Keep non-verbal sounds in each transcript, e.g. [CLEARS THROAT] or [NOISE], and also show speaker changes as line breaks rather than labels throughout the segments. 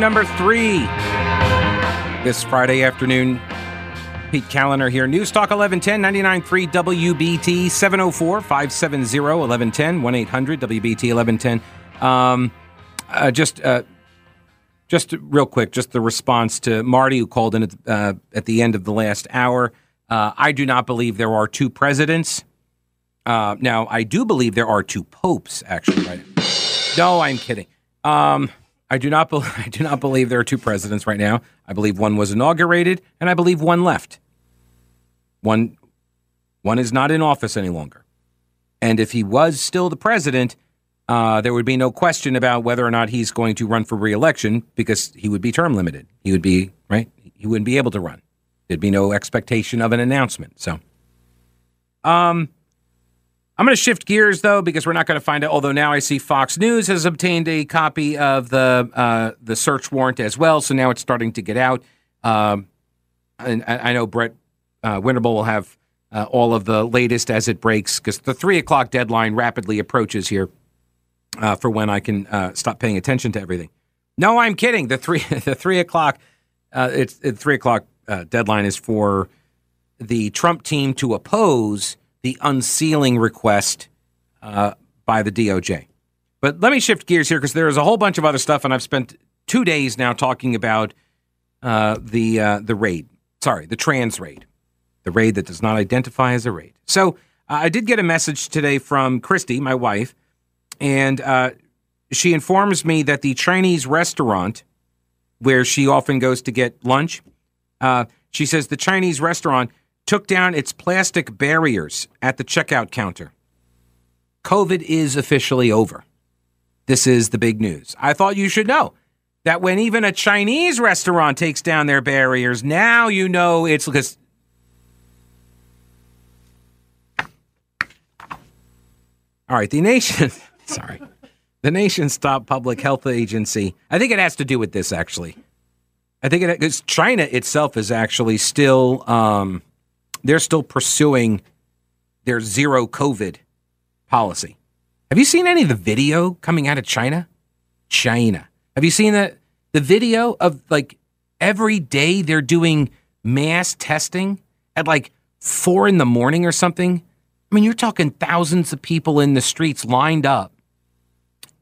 number three. This Friday afternoon, Pete Kaliner here. News Talk 1110 99.3 WBT 704 570 1110 1 800 WBT 1110. Um, uh, just, uh, just real quick, just the response to Marty, who called in at, uh, at the end of the last hour. Uh, I do not believe there are two presidents. Uh, now, I do believe there are two popes, actually, right? No, I'm kidding. Um, I do not. Be- [LAUGHS] I do not believe there are two presidents right now. I believe one was inaugurated, and I believe one left. One, one is not in office any longer. And if he was still the president, uh, there would be no question about whether or not he's going to run for reelection because he would be term limited. He would be right. He wouldn't be able to run. There'd be no expectation of an announcement. So, um, I'm going to shift gears though because we're not going to find out. Although now I see Fox News has obtained a copy of the uh, the search warrant as well, so now it's starting to get out. Um, and I, know Brett uh, Winterble will have uh, all of the latest as it breaks because the three o'clock deadline rapidly approaches here uh, for when I can uh, stop paying attention to everything. No, I'm kidding. The three [LAUGHS] the three o'clock uh, it's the three o'clock uh, deadline is for the Trump team to oppose the unsealing request uh, by the DOJ. But let me shift gears here because there is a whole bunch of other stuff, and I've spent two days now talking about uh, the uh, the raid. Sorry, the trans raid, the raid that does not identify as a raid. So uh, I did get a message today from Christy, my wife, and uh, she informs me that the Chinese restaurant where she often goes to get lunch, uh, she says the Chinese restaurant took down its plastic barriers at the checkout counter. COVID is officially over. This is the big news. I thought you should know that when even a Chinese restaurant takes down their barriers, now you know it's because. All right, the nation. [LAUGHS] Sorry. The nation's top public health agency. I think it has to do with this, actually. I think it because China itself is actually still um, they're still pursuing their zero COVID policy. Have you seen any of the video coming out of China? China. Have you seen the the video of like every day they're doing mass testing at like four in the morning or something? I mean, you're talking thousands of people in the streets lined up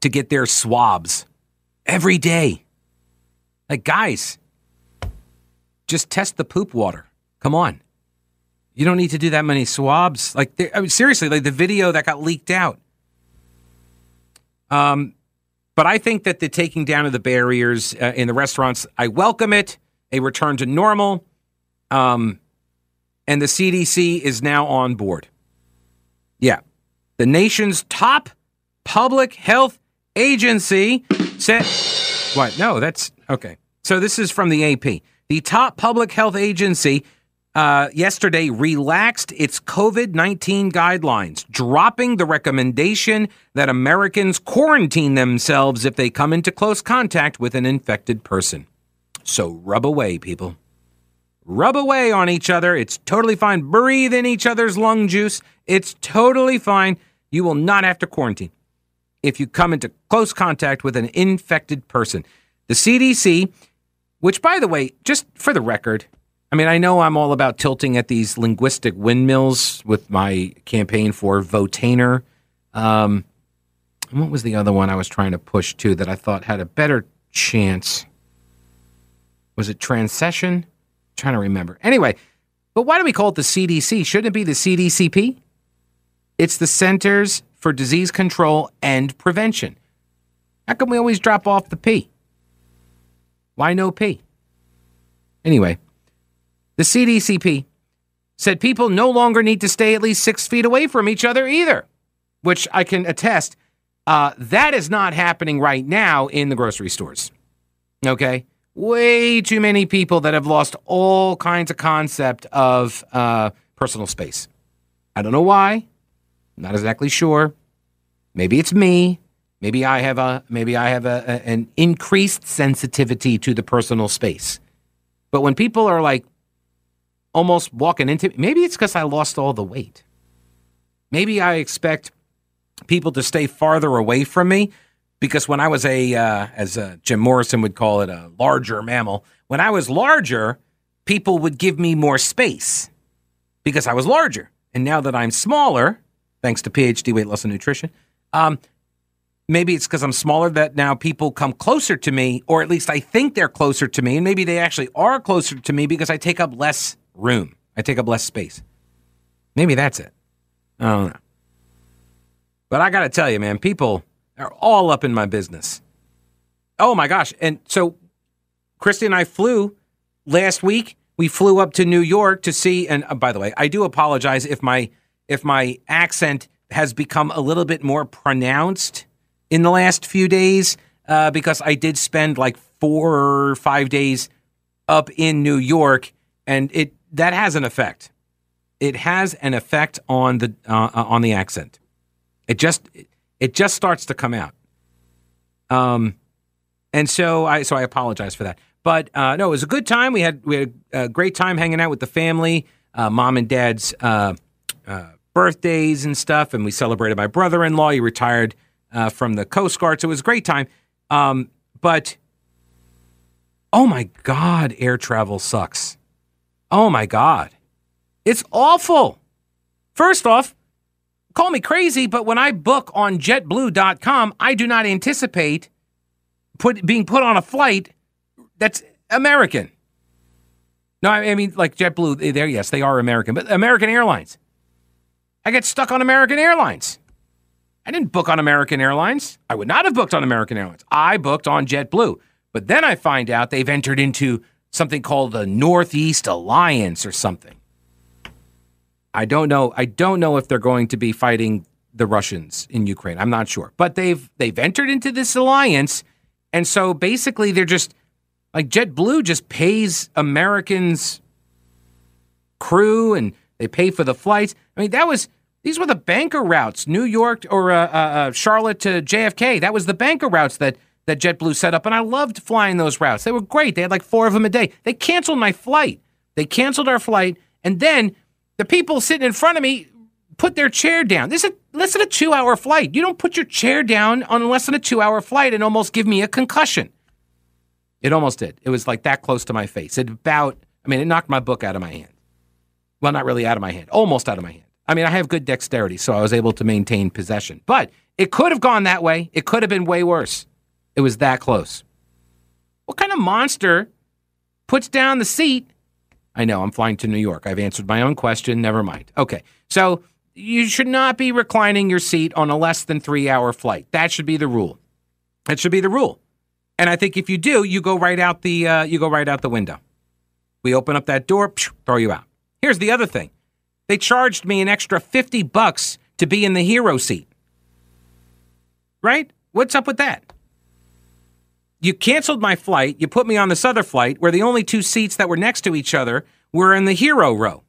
to get their swabs every day. Like, guys, just test the poop water. Come on. You don't need to do that many swabs. Like, I mean, seriously, like the video that got leaked out. Um, but I think that the taking down of the barriers uh, in the restaurants, I welcome it. A return to normal. Um, and the CDC is now on board. Yeah. The nation's top public health agency said, what? No, that's okay. So this is from the AP. The top public health agency uh, yesterday relaxed its COVID 19 guidelines, dropping the recommendation that Americans quarantine themselves if they come into close contact with an infected person. So rub away, people. Rub away on each other. It's totally fine. Breathe in each other's lung juice. It's totally fine. You will not have to quarantine if you come into close contact with an infected person. The CDC, which, by the way, just for the record, I mean, I know I'm all about tilting at these linguistic windmills with my campaign for Votainer. Um, and what was the other one I was trying to push to that I thought had a better chance? Was it Transcession? I'm trying to remember. Anyway, but why do we call it the CDC? Shouldn't it be the CDCP? It's the Centers for Disease Control and Prevention. How come we always drop off the P? Why no P? Anyway, the CDCP said people no longer need to stay at least six feet away from each other either, which I can attest. Uh, that is not happening right now in the grocery stores. Okay? Way too many people that have lost all kinds of concept of uh, personal space. I don't know why. Not exactly sure. Maybe it's me. Maybe I have a maybe I have a, a, an increased sensitivity to the personal space. But when people are like almost walking into maybe it's because I lost all the weight. Maybe I expect people to stay farther away from me because when I was a, uh, as uh, Jim Morrison would call it, a larger mammal, when I was larger, people would give me more space because I was larger. And now that I'm smaller, thanks to PhD weight loss and nutrition, um, maybe it's because I'm smaller that now people come closer to me, or at least I think they're closer to me. And maybe they actually are closer to me because I take up less room, I take up less space. Maybe that's it. I don't know. But I got to tell you, man, people are all up in my business. Oh my gosh. And so Christy and I flew last week. We flew up to New York to see and uh, by the way, I do apologize if my if my accent has become a little bit more pronounced in the last few days uh, because I did spend like 4 or 5 days up in New York and it that has an effect. It has an effect on the uh, uh on the accent. It just it just starts to come out. Um, and so I so I apologize for that. But uh, no, it was a good time. We had we had a great time hanging out with the family, uh, mom and dad's uh, uh birthdays and stuff, and we celebrated my brother-in-law. He retired from the Coast Guard, so it was a great time. Um, but oh my God, air travel sucks. Oh my God, it's awful. First off, Call me crazy, but when I book on jetblue.com, I do not anticipate put being put on a flight that's American. No, I mean like JetBlue. There, yes, they are American, but American Airlines. I get stuck on American Airlines. I didn't book on American Airlines. I would not have booked on American Airlines. I booked on JetBlue. But then I find out they've entered into something called the Northeast Alliance or something. I don't know. I don't know if they're going to be fighting the Russians in Ukraine. I'm not sure, but they've they've entered into this alliance, and so basically they're just like JetBlue just pays Americans crew and they pay for the flights. I mean, that was these were the banker routes, New York or uh, uh, uh Charlotte to JFK. That was the banker routes that that JetBlue set up, and I loved flying those routes. They were great. They had like four of them a day. They canceled my flight. They canceled our flight, and then the people sitting in front of me put their chair down. This is less than a two hour flight. You don't put your chair down on less than a two hour flight and almost give me a concussion. It almost did. It was like that close to my face. It about, I mean, it knocked my book out of my hand. Well, not really out of my hand, almost out of my hand. I mean, I have good dexterity, so I was able to maintain possession. But it could have gone that way. It could have been way worse. It was that close. What kind of monster puts down the seat I know I'm flying to New York. I've answered my own question. Never mind. Okay. So you should not be reclining your seat on a less than three hour flight. That should be the rule. That should be the rule. And I think if you do, you go right out the uh, you go right out the window. We open up that door, throw you out. Here's the other thing. They charged me an extra 50 bucks to be in the hero seat. Right? What's up with that? You canceled my flight. You put me on this other flight where the only two seats that were next to each other were in the hero row.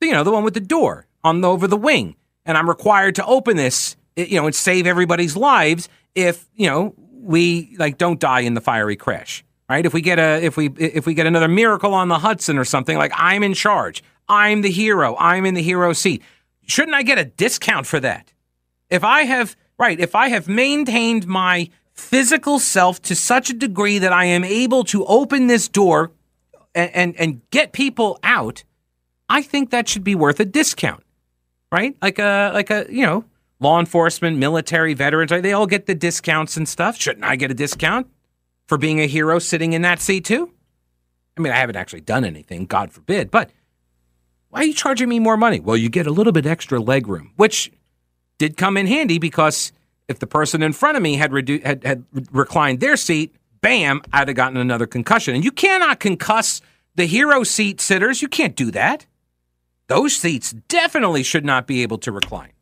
You know, the one with the door on the, over the wing. And I'm required to open this, eh, you know, and save everybody's lives if, you know, we like don't die in the fiery crash. Right? If we get a if we if we get another miracle on the Hudson or something, like I'm in charge. I'm the hero. I'm in the hero seat. Shouldn't I get a discount for that? If I have right, if I have maintained my physical self to such a degree that I am able to open this door and, and, and get people out, I think that should be worth a discount, right? Like a like a you know law enforcement, military, veterans, they all get the discounts and stuff. Shouldn't I get a discount for being a hero sitting in that seat too? I mean, I haven't actually done anything, God forbid, but why are you charging me more money? Well, you get a little bit extra leg room, which did come in handy because if the person in front of me had, redu- had, had reclined their seat, bam, I'd have gotten another concussion. And you cannot concuss the hero seat sitters. You can't do that. Those seats definitely should not be able to recline.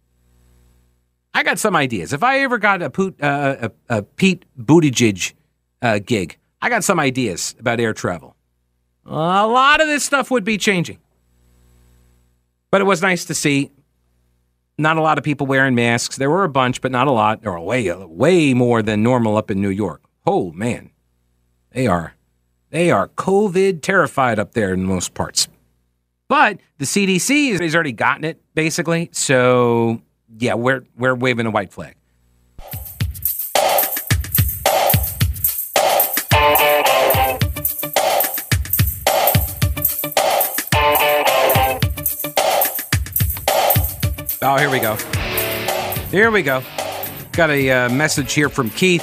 I got some ideas. If I ever got a, Poot, uh, a, a Pete Buttigieg uh, gig, I got some ideas about air travel. A lot of this stuff would be changing. But it was nice to see not a lot of people wearing masks. There were a bunch, but not a lot, or way way more than normal up in New York. Oh man, they are they are COVID terrified up there in most parts. But the CDC has already gotten it basically. So yeah, we're we're waving a white flag. Oh, here we go. Here we go. Got a uh, message here from Keith.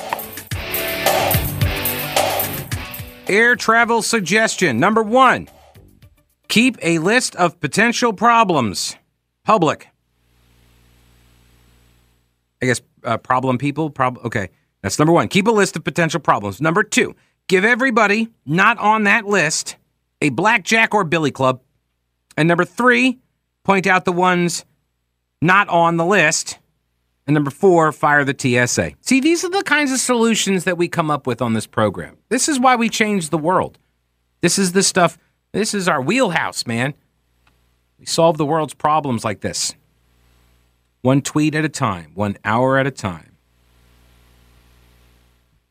Air travel suggestion number one keep a list of potential problems. Public. I guess uh, problem people. Prob- okay, that's number one. Keep a list of potential problems. Number two, give everybody not on that list a blackjack or billy club. And number three, point out the ones not on the list. And number four, fire the TSA. See, these are the kinds of solutions that we come up with on this program. This is why we change the world. This is the stuff, this is our wheelhouse, man. We solve the world's problems like this. One tweet at a time, one hour at a time.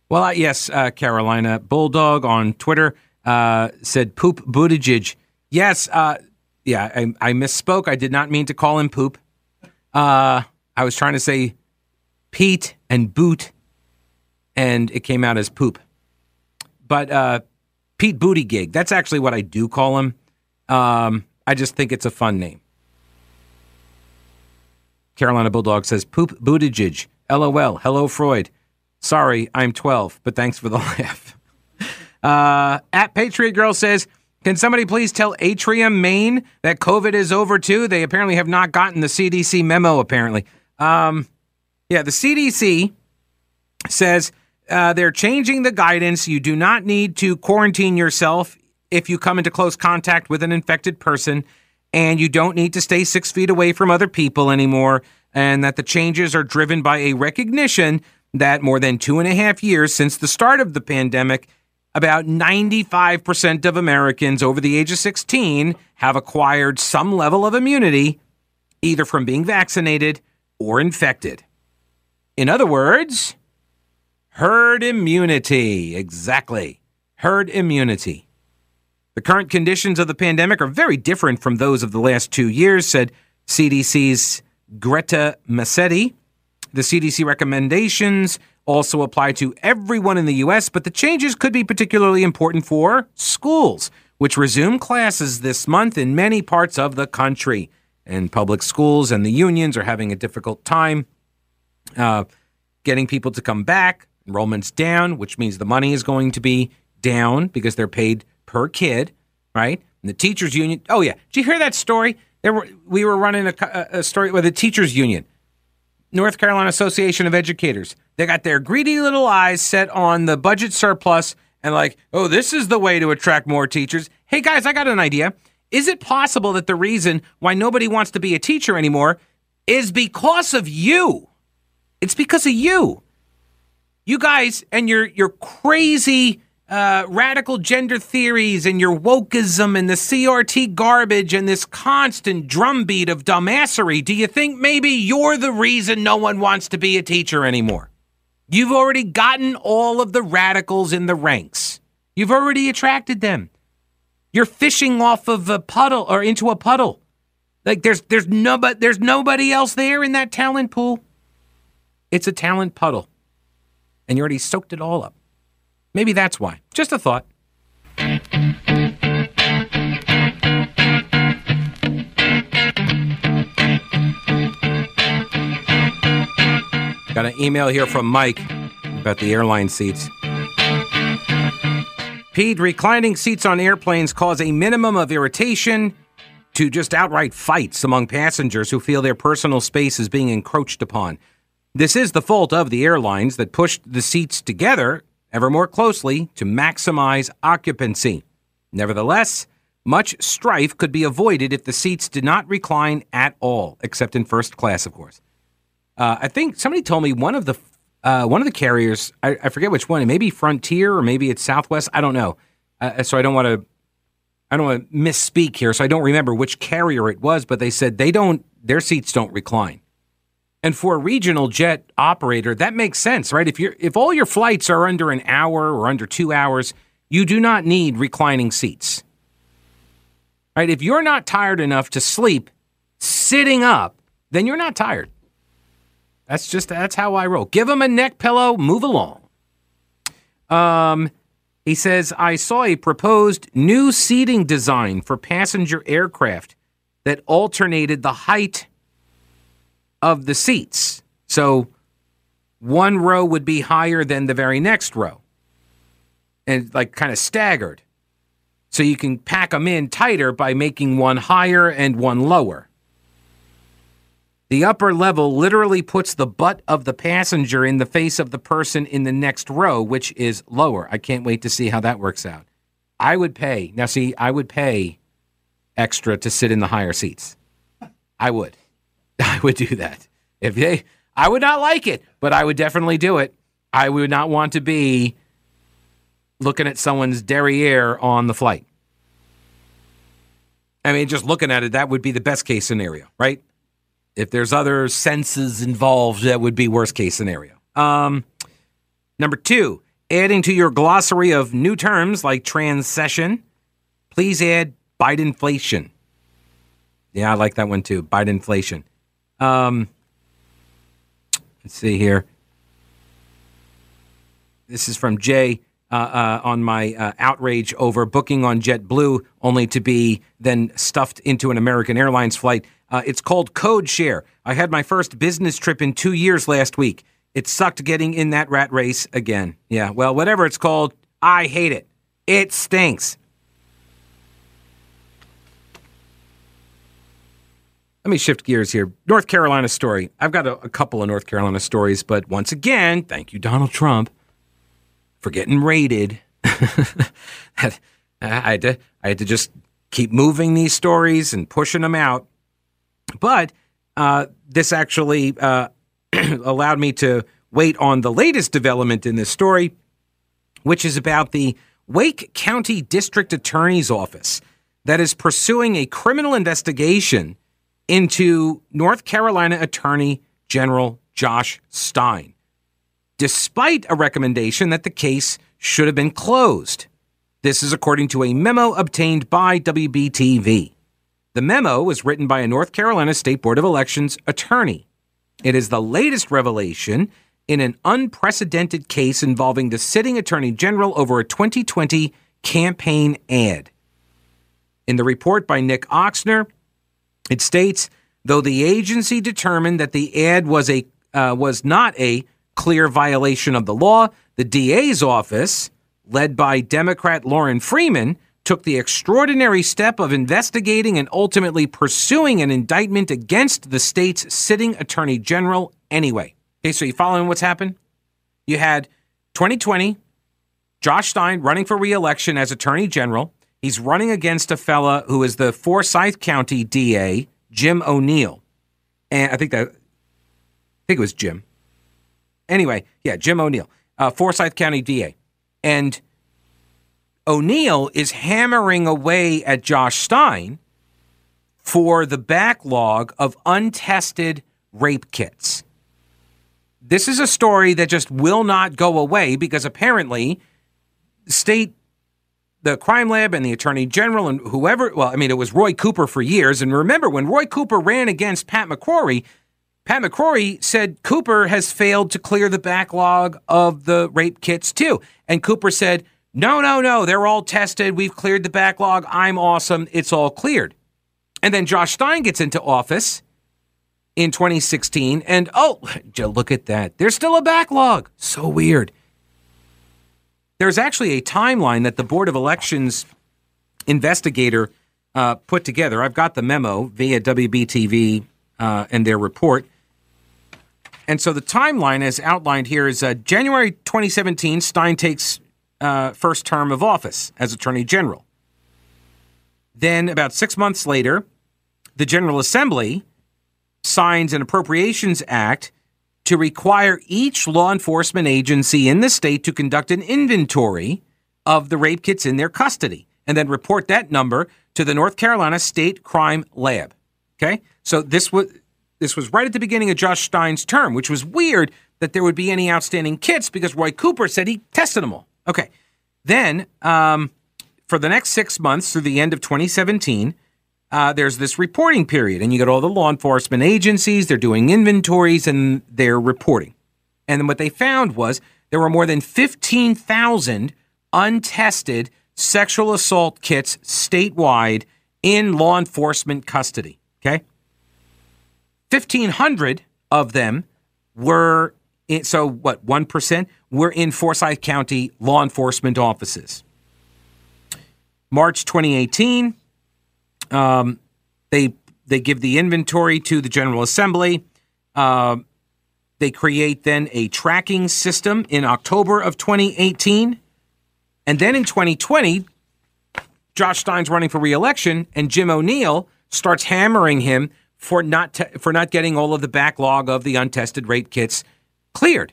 Well, uh, yes, uh, Carolina Bulldog on Twitter uh, said poop Buttigieg. Yes, uh, yeah, I, I, misspoke. I did not mean to call him poop. Uh, I was trying to say Pete and boot, and it came out as poop. But uh, Pete Booty Gig, that's actually what I do call him. Um, I just think it's a fun name. Carolina Bulldog says, Poop Buttigieg. LOL. Hello, Freud. Sorry, I'm 12, but thanks for the [LAUGHS] laugh. Uh, at Patriot Girl says, can somebody please tell Atrium, Maine that COVID is over too? They apparently have not gotten the CDC memo, apparently. Um, yeah, the CDC says uh, they're changing the guidance. You do not need to quarantine yourself if you come into close contact with an infected person, and you don't need to stay six feet away from other people anymore, and that the changes are driven by a recognition that more than two and a half years since the start of the pandemic, about 95% of Americans over the age of 16 have acquired some level of immunity, either from being vaccinated or infected. In other words, herd immunity. Exactly. Herd immunity. The current conditions of the pandemic are very different from those of the last two years, said CDC's Greta Massetti. The CDC recommendations also apply to everyone in the U.S., but the changes could be particularly important for schools, which resume classes this month in many parts of the country. And public schools and the unions are having a difficult time uh, getting people to come back. Enrollment's down, which means the money is going to be down because they're paid per kid, right? And the teachers union. Oh yeah, did you hear that story? There were we were running a, a story with the teachers union, North Carolina Association of Educators. They got their greedy little eyes set on the budget surplus and like, oh, this is the way to attract more teachers. Hey guys, I got an idea. Is it possible that the reason why nobody wants to be a teacher anymore is because of you? It's because of you. You guys and your your crazy uh, radical gender theories and your wokeism and the CRT garbage and this constant drumbeat of dumbassery. Do you think maybe you're the reason no one wants to be a teacher anymore? You've already gotten all of the radicals in the ranks. You've already attracted them. You're fishing off of a puddle or into a puddle. Like there's there's nobody there's nobody else there in that talent pool. It's a talent puddle. And you already soaked it all up. Maybe that's why. Just a thought. Got an email here from Mike about the airline seats. Pete, reclining seats on airplanes cause a minimum of irritation to just outright fights among passengers who feel their personal space is being encroached upon. This is the fault of the airlines that pushed the seats together ever more closely to maximize occupancy. Nevertheless, much strife could be avoided if the seats did not recline at all, except in first class, of course. Uh, I think somebody told me one of the uh, one of the carriers, I, I, forget which one, maybe Frontier or maybe it's Southwest. I don't know. Uh, so I don't want to I don't want to misspeak here, so I don't remember which carrier it was, but they said they don't their seats don't recline. And for a regional jet operator, that makes sense, right? If you if all your flights are under an hour or under 2 hours, you do not need reclining seats. Right? If you're not tired enough to sleep sitting up, then you're not tired. That's just that's how I roll. Give them a neck pillow, move along. Um he says I saw a proposed new seating design for passenger aircraft that alternated the height of the seats. So one row would be higher than the very next row and like kind of staggered. So you can pack them in tighter by making one higher and one lower. The upper level literally puts the butt of the passenger in the face of the person in the next row, which is lower. I can't wait to see how that works out. I would pay. Now, see, I would pay extra to sit in the higher seats. I would. [LAUGHS] I would do that. If they, I would not like it, but I would definitely do it. I would not want to be looking at someone's derriere on the flight. I mean, just looking at it, that would be the best case scenario, right? If there's other senses involved, that would be worst case scenario. Um, number two, adding to your glossary of new terms like transcession, please add Bidenflation. Yeah, I like that one too. Bidenflation. Um, let's see here. This is from Jay uh, uh, on my uh, outrage over booking on JetBlue only to be then stuffed into an American Airlines flight. Uh, it's called Code Share. I had my first business trip in two years last week. It sucked getting in that rat race again. Yeah, well, whatever it's called, I hate it. It stinks. Let me shift gears here. North Carolina story. I've got a, a, couple of North Carolina stories, but once again, thank you, Donald Trump, for getting raided. [LAUGHS] I had to, I had to just keep moving these stories and pushing them out. But uh, this actually uh, [CLEARS THROAT] allowed me to wait on the latest development in this story, which is about the Wake County District Attorney's Office that is pursuing a criminal investigation into North Carolina Attorney General Josh Stein, despite a recommendation that the case should have been closed. This is according to a memo obtained by WBTV. The memo was written by a North Carolina State Board of Elections attorney. It is the latest revelation in an unprecedented case involving the sitting attorney general over a 2020 campaign ad. In the report by Nick Ochsner, it states, though the agency determined that the ad was a uh, was not a clear violation of the law, the DA's office, led by Democrat Lorrin Freeman, took the extraordinary step of investigating and ultimately pursuing an indictment against the state's sitting attorney general anyway. Okay, so you following what's happened? You had 2020, Josh Stein running for reelection as attorney general. He's running against a fella who is the Forsyth County DA, Jim O'Neill. And I think that, I think it was Jim. Anyway, yeah, Jim O'Neill, uh, Forsyth County DA. And O'Neill is hammering away at Josh Stein for the backlog of untested rape kits. This is a story that just will not go away because apparently state the crime lab and the attorney general and whoever, well, I mean, it was Roy Cooper for years. And remember, when Roy Cooper ran against Pat McCrory, Pat McCrory said Cooper has failed to clear the backlog of the rape kits too. And Cooper said, no, no, no, they're all tested. We've cleared the backlog. I'm awesome. It's all cleared. And then Josh Stein gets into office in 2016. And oh, [LAUGHS] look at that. There's still a backlog. So weird. There's actually a timeline that the Board of Elections investigator uh, put together. I've got the memo via WBTV uh, and their report. And so the timeline, as outlined here, is uh, January 2017, Stein takes uh, first term of office as Attorney General. Then, about six months later, the General Assembly signs an Appropriations Act to require each law enforcement agency in the state to conduct an inventory of the rape kits in their custody and then report that number to the North Carolina State Crime Lab. Okay? So this was this was right at the beginning of Josh Stein's term, which was weird that there would be any outstanding kits because Roy Cooper said he tested them all. Okay. Then, um, for the next six months through the end of 2017, uh, there's this reporting period, and you get all the law enforcement agencies, they're doing inventories and they're reporting. And what they found was there were more than 15,000 untested sexual assault kits statewide in law enforcement custody. Okay? 1,500 of them were in, so what 1% were in Forsyth County law enforcement offices. March 2018, um, they they give the inventory to the General Assembly. Uh, they create then a tracking system in October of 2018. And then in 2020, Josh Stein's running for reelection, and Jim O'Neill starts hammering him for not te- for not getting all of the backlog of the untested rape kits cleared.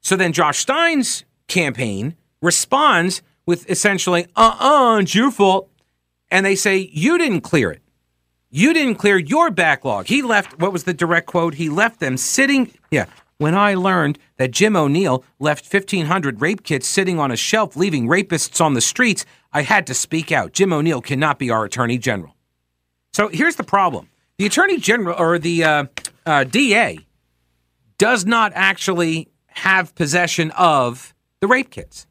So then Josh Stein's campaign responds with essentially, "Uh-uh, it's your fault," and they say you didn't clear it. You didn't clear your backlog. He left, what was the direct quote? He left them sitting. Yeah. When I learned that Jim O'Neill left 1,500 rape kits sitting on a shelf, leaving rapists on the streets, I had to speak out. Jim O'Neill cannot be our attorney general. So here's the problem the attorney general or the uh, uh, DA does not actually have possession of the rape kits.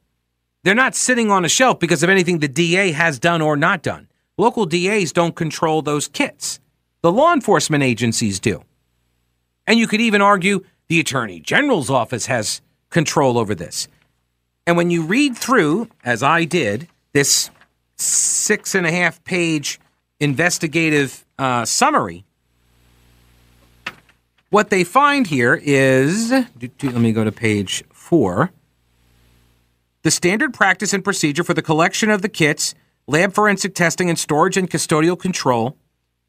They're not sitting on a shelf because of anything the DA has done or not done. Local DAs don't control those kits. The law enforcement agencies do. And you could even argue the Attorney General's office has control over this. And when you read through, as I did, this six and a half page investigative uh, summary, what they find here is let me go to page four. The standard practice and procedure for the collection of the kits lab forensic testing and storage and custodial control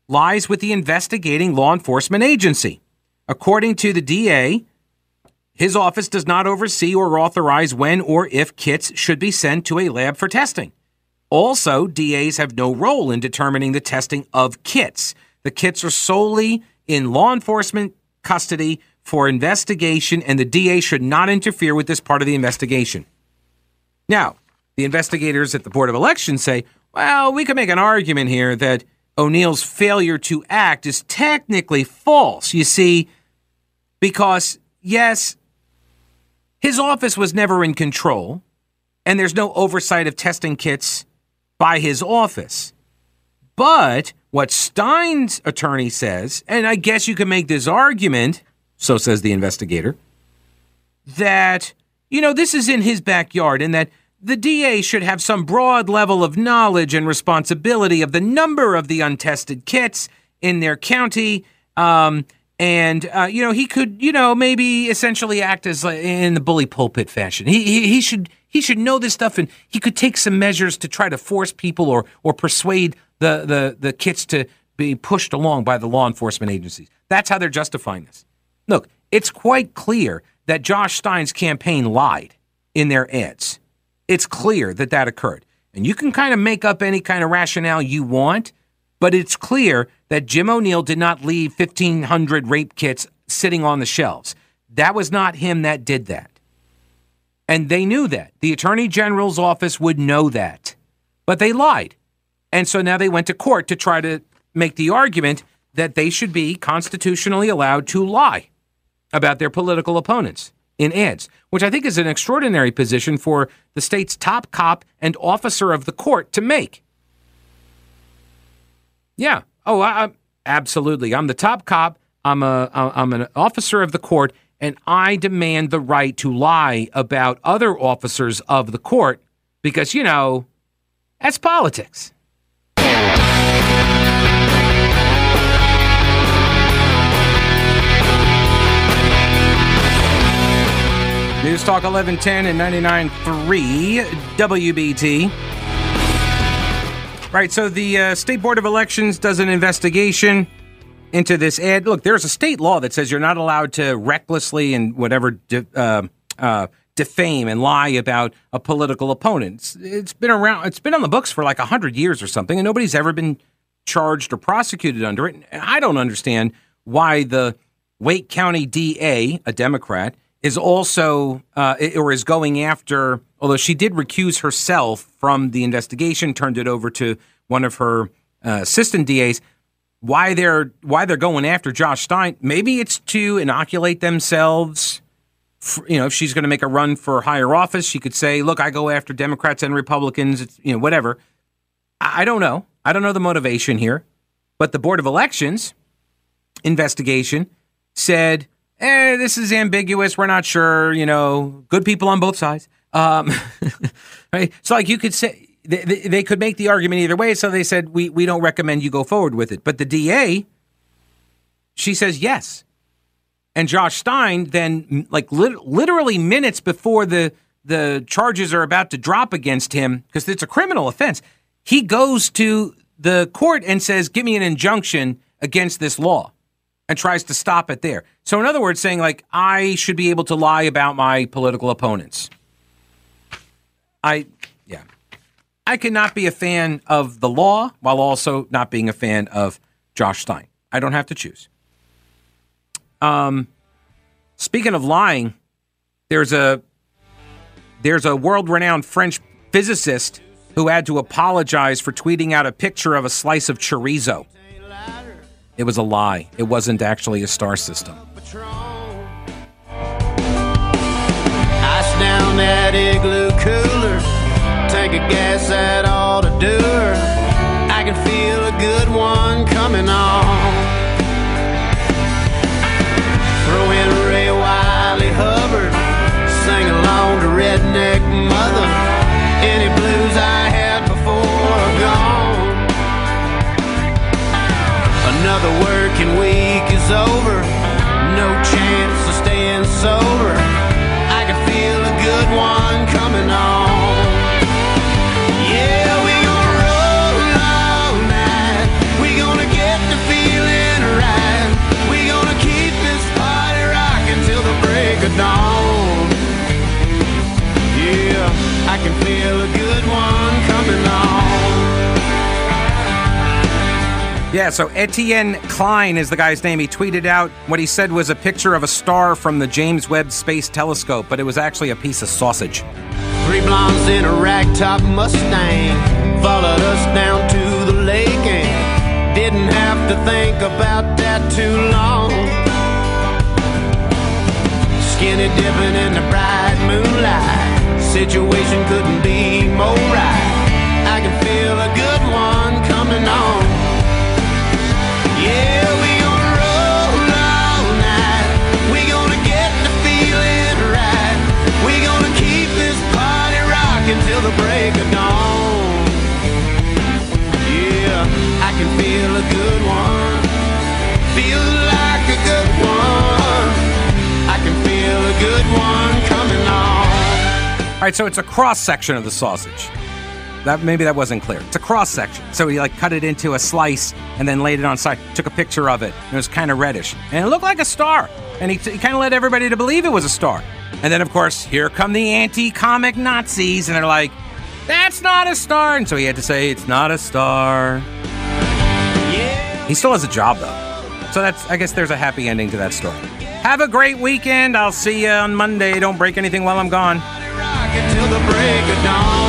lies with the investigating law enforcement agency. According to the DA, his office does not oversee or authorize when or if kits should be sent to a lab for testing. Also, DAs have no role in determining the testing of kits. The kits are solely in law enforcement custody for investigation, and the DA should not interfere with this part of the investigation. Now, the investigators at the Board of Elections say, well, we could make an argument here that O'Neill's failure to act is technically false. You see, because yes, his office was never in control, and there's no oversight of testing kits by his office. But what Stein's attorney says, and I guess you can make this argument, so says the investigator, that, you know, this is in his backyard and that the DA should have some broad level of knowledge and responsibility of the number of the untested kits in their county. Um, and uh, you know he could you know maybe essentially act as uh, in the bully pulpit fashion. He, he he should he should know this stuff and he could take some measures to try to force people or or persuade the the the kits to be pushed along by the law enforcement agencies. That's how they're justifying this. Look, it's quite clear that Josh Stein's campaign lied in their ads. It's clear that that occurred. And you can kind of make up any kind of rationale you want, but it's clear that Jim O'Neill did not leave 1,500 rape kits sitting on the shelves. That was not him that did that. And they knew that. The Attorney General's office would know that. But they lied. And so now they went to court to try to make the argument that they should be constitutionally allowed to lie about their political opponents in ads, which I think is an extraordinary position for the state's top cop and officer of the court to make. Yeah. Oh, I, I, absolutely. I'm the top cop. I'm a I'm an officer of the court, and I demand the right to lie about other officers of the court because you know that's politics. News Talk 1110 and 99.3 WBT. Right, so the uh, State Board of Elections does an investigation into this ad. Look, there's a state law that says you're not allowed to recklessly and whatever uh, uh, defame and lie about a political opponent. It's, it's been around. It's been on the books for like hundred years or something, and nobody's ever been charged or prosecuted under it. And I don't understand why the Wake County DA, a Democrat, is also uh, or is going after. Although she did recuse herself from the investigation, turned it over to one of her uh, assistant DAs. Why they're why they're going after Josh Stein? Maybe it's to inoculate themselves. You know, if she's going to make a run for higher office, she could say, "Look, I go after Democrats and Republicans." It's, you know, whatever. I, I don't know. I don't know the motivation here, but the Board of Elections investigation said, eh, this is ambiguous. We're not sure. You know, good people on both sides. Um, [LAUGHS] right? So, like, you could say they, they could make the argument either way. So they said, we, we don't recommend you go forward with it. But the DA, she says yes. And Josh Stein then, like, lit- literally minutes before the the charges are about to drop against him because it's a criminal offense. He goes to the court and says, "Give me an injunction against this law." and tries to stop it there. So in other words saying like I should be able to lie about my political opponents. I yeah. I cannot be a fan of the law while also not being a fan of Josh Stein. I don't have to choose. Um speaking of lying, there's a there's a world-renowned French physicist who had to apologize for tweeting out a picture of a slice of chorizo. It was a lie. It wasn't actually a star system. Ice down that igloo cooler. Take a guess at all. I can feel a good one coming on. Redneck Mother. Any blues I had before are gone. Another working week is over. No chance of staying sober. Yeah, so Etienne Klein is the guy's name. He tweeted out what he said was a picture of a star from the James Webb Space Telescope, but it was actually a piece of sausage. Three blondes in a ragtop Mustang followed us down to the lake and didn't have to think about that too long. Skinny dipping in the bright moonlight, situation couldn't be right, so it's a cross section of the sausage. That maybe that wasn't clear. It's a cross section. So he like cut it into a slice and then laid it on side. Took a picture of it. it was kind of reddish, and it looked like a star. And he, he kind of led everybody to believe it was a star. And then of course here come the anti-comic Nazis, and they're like, "That's not a star." And so he had to say, "It's not a star." He still has a job though. So that's I guess there's a happy ending to that story. Have a great weekend. I'll see you on Monday. Don't break anything while I'm gone till the break of dawn.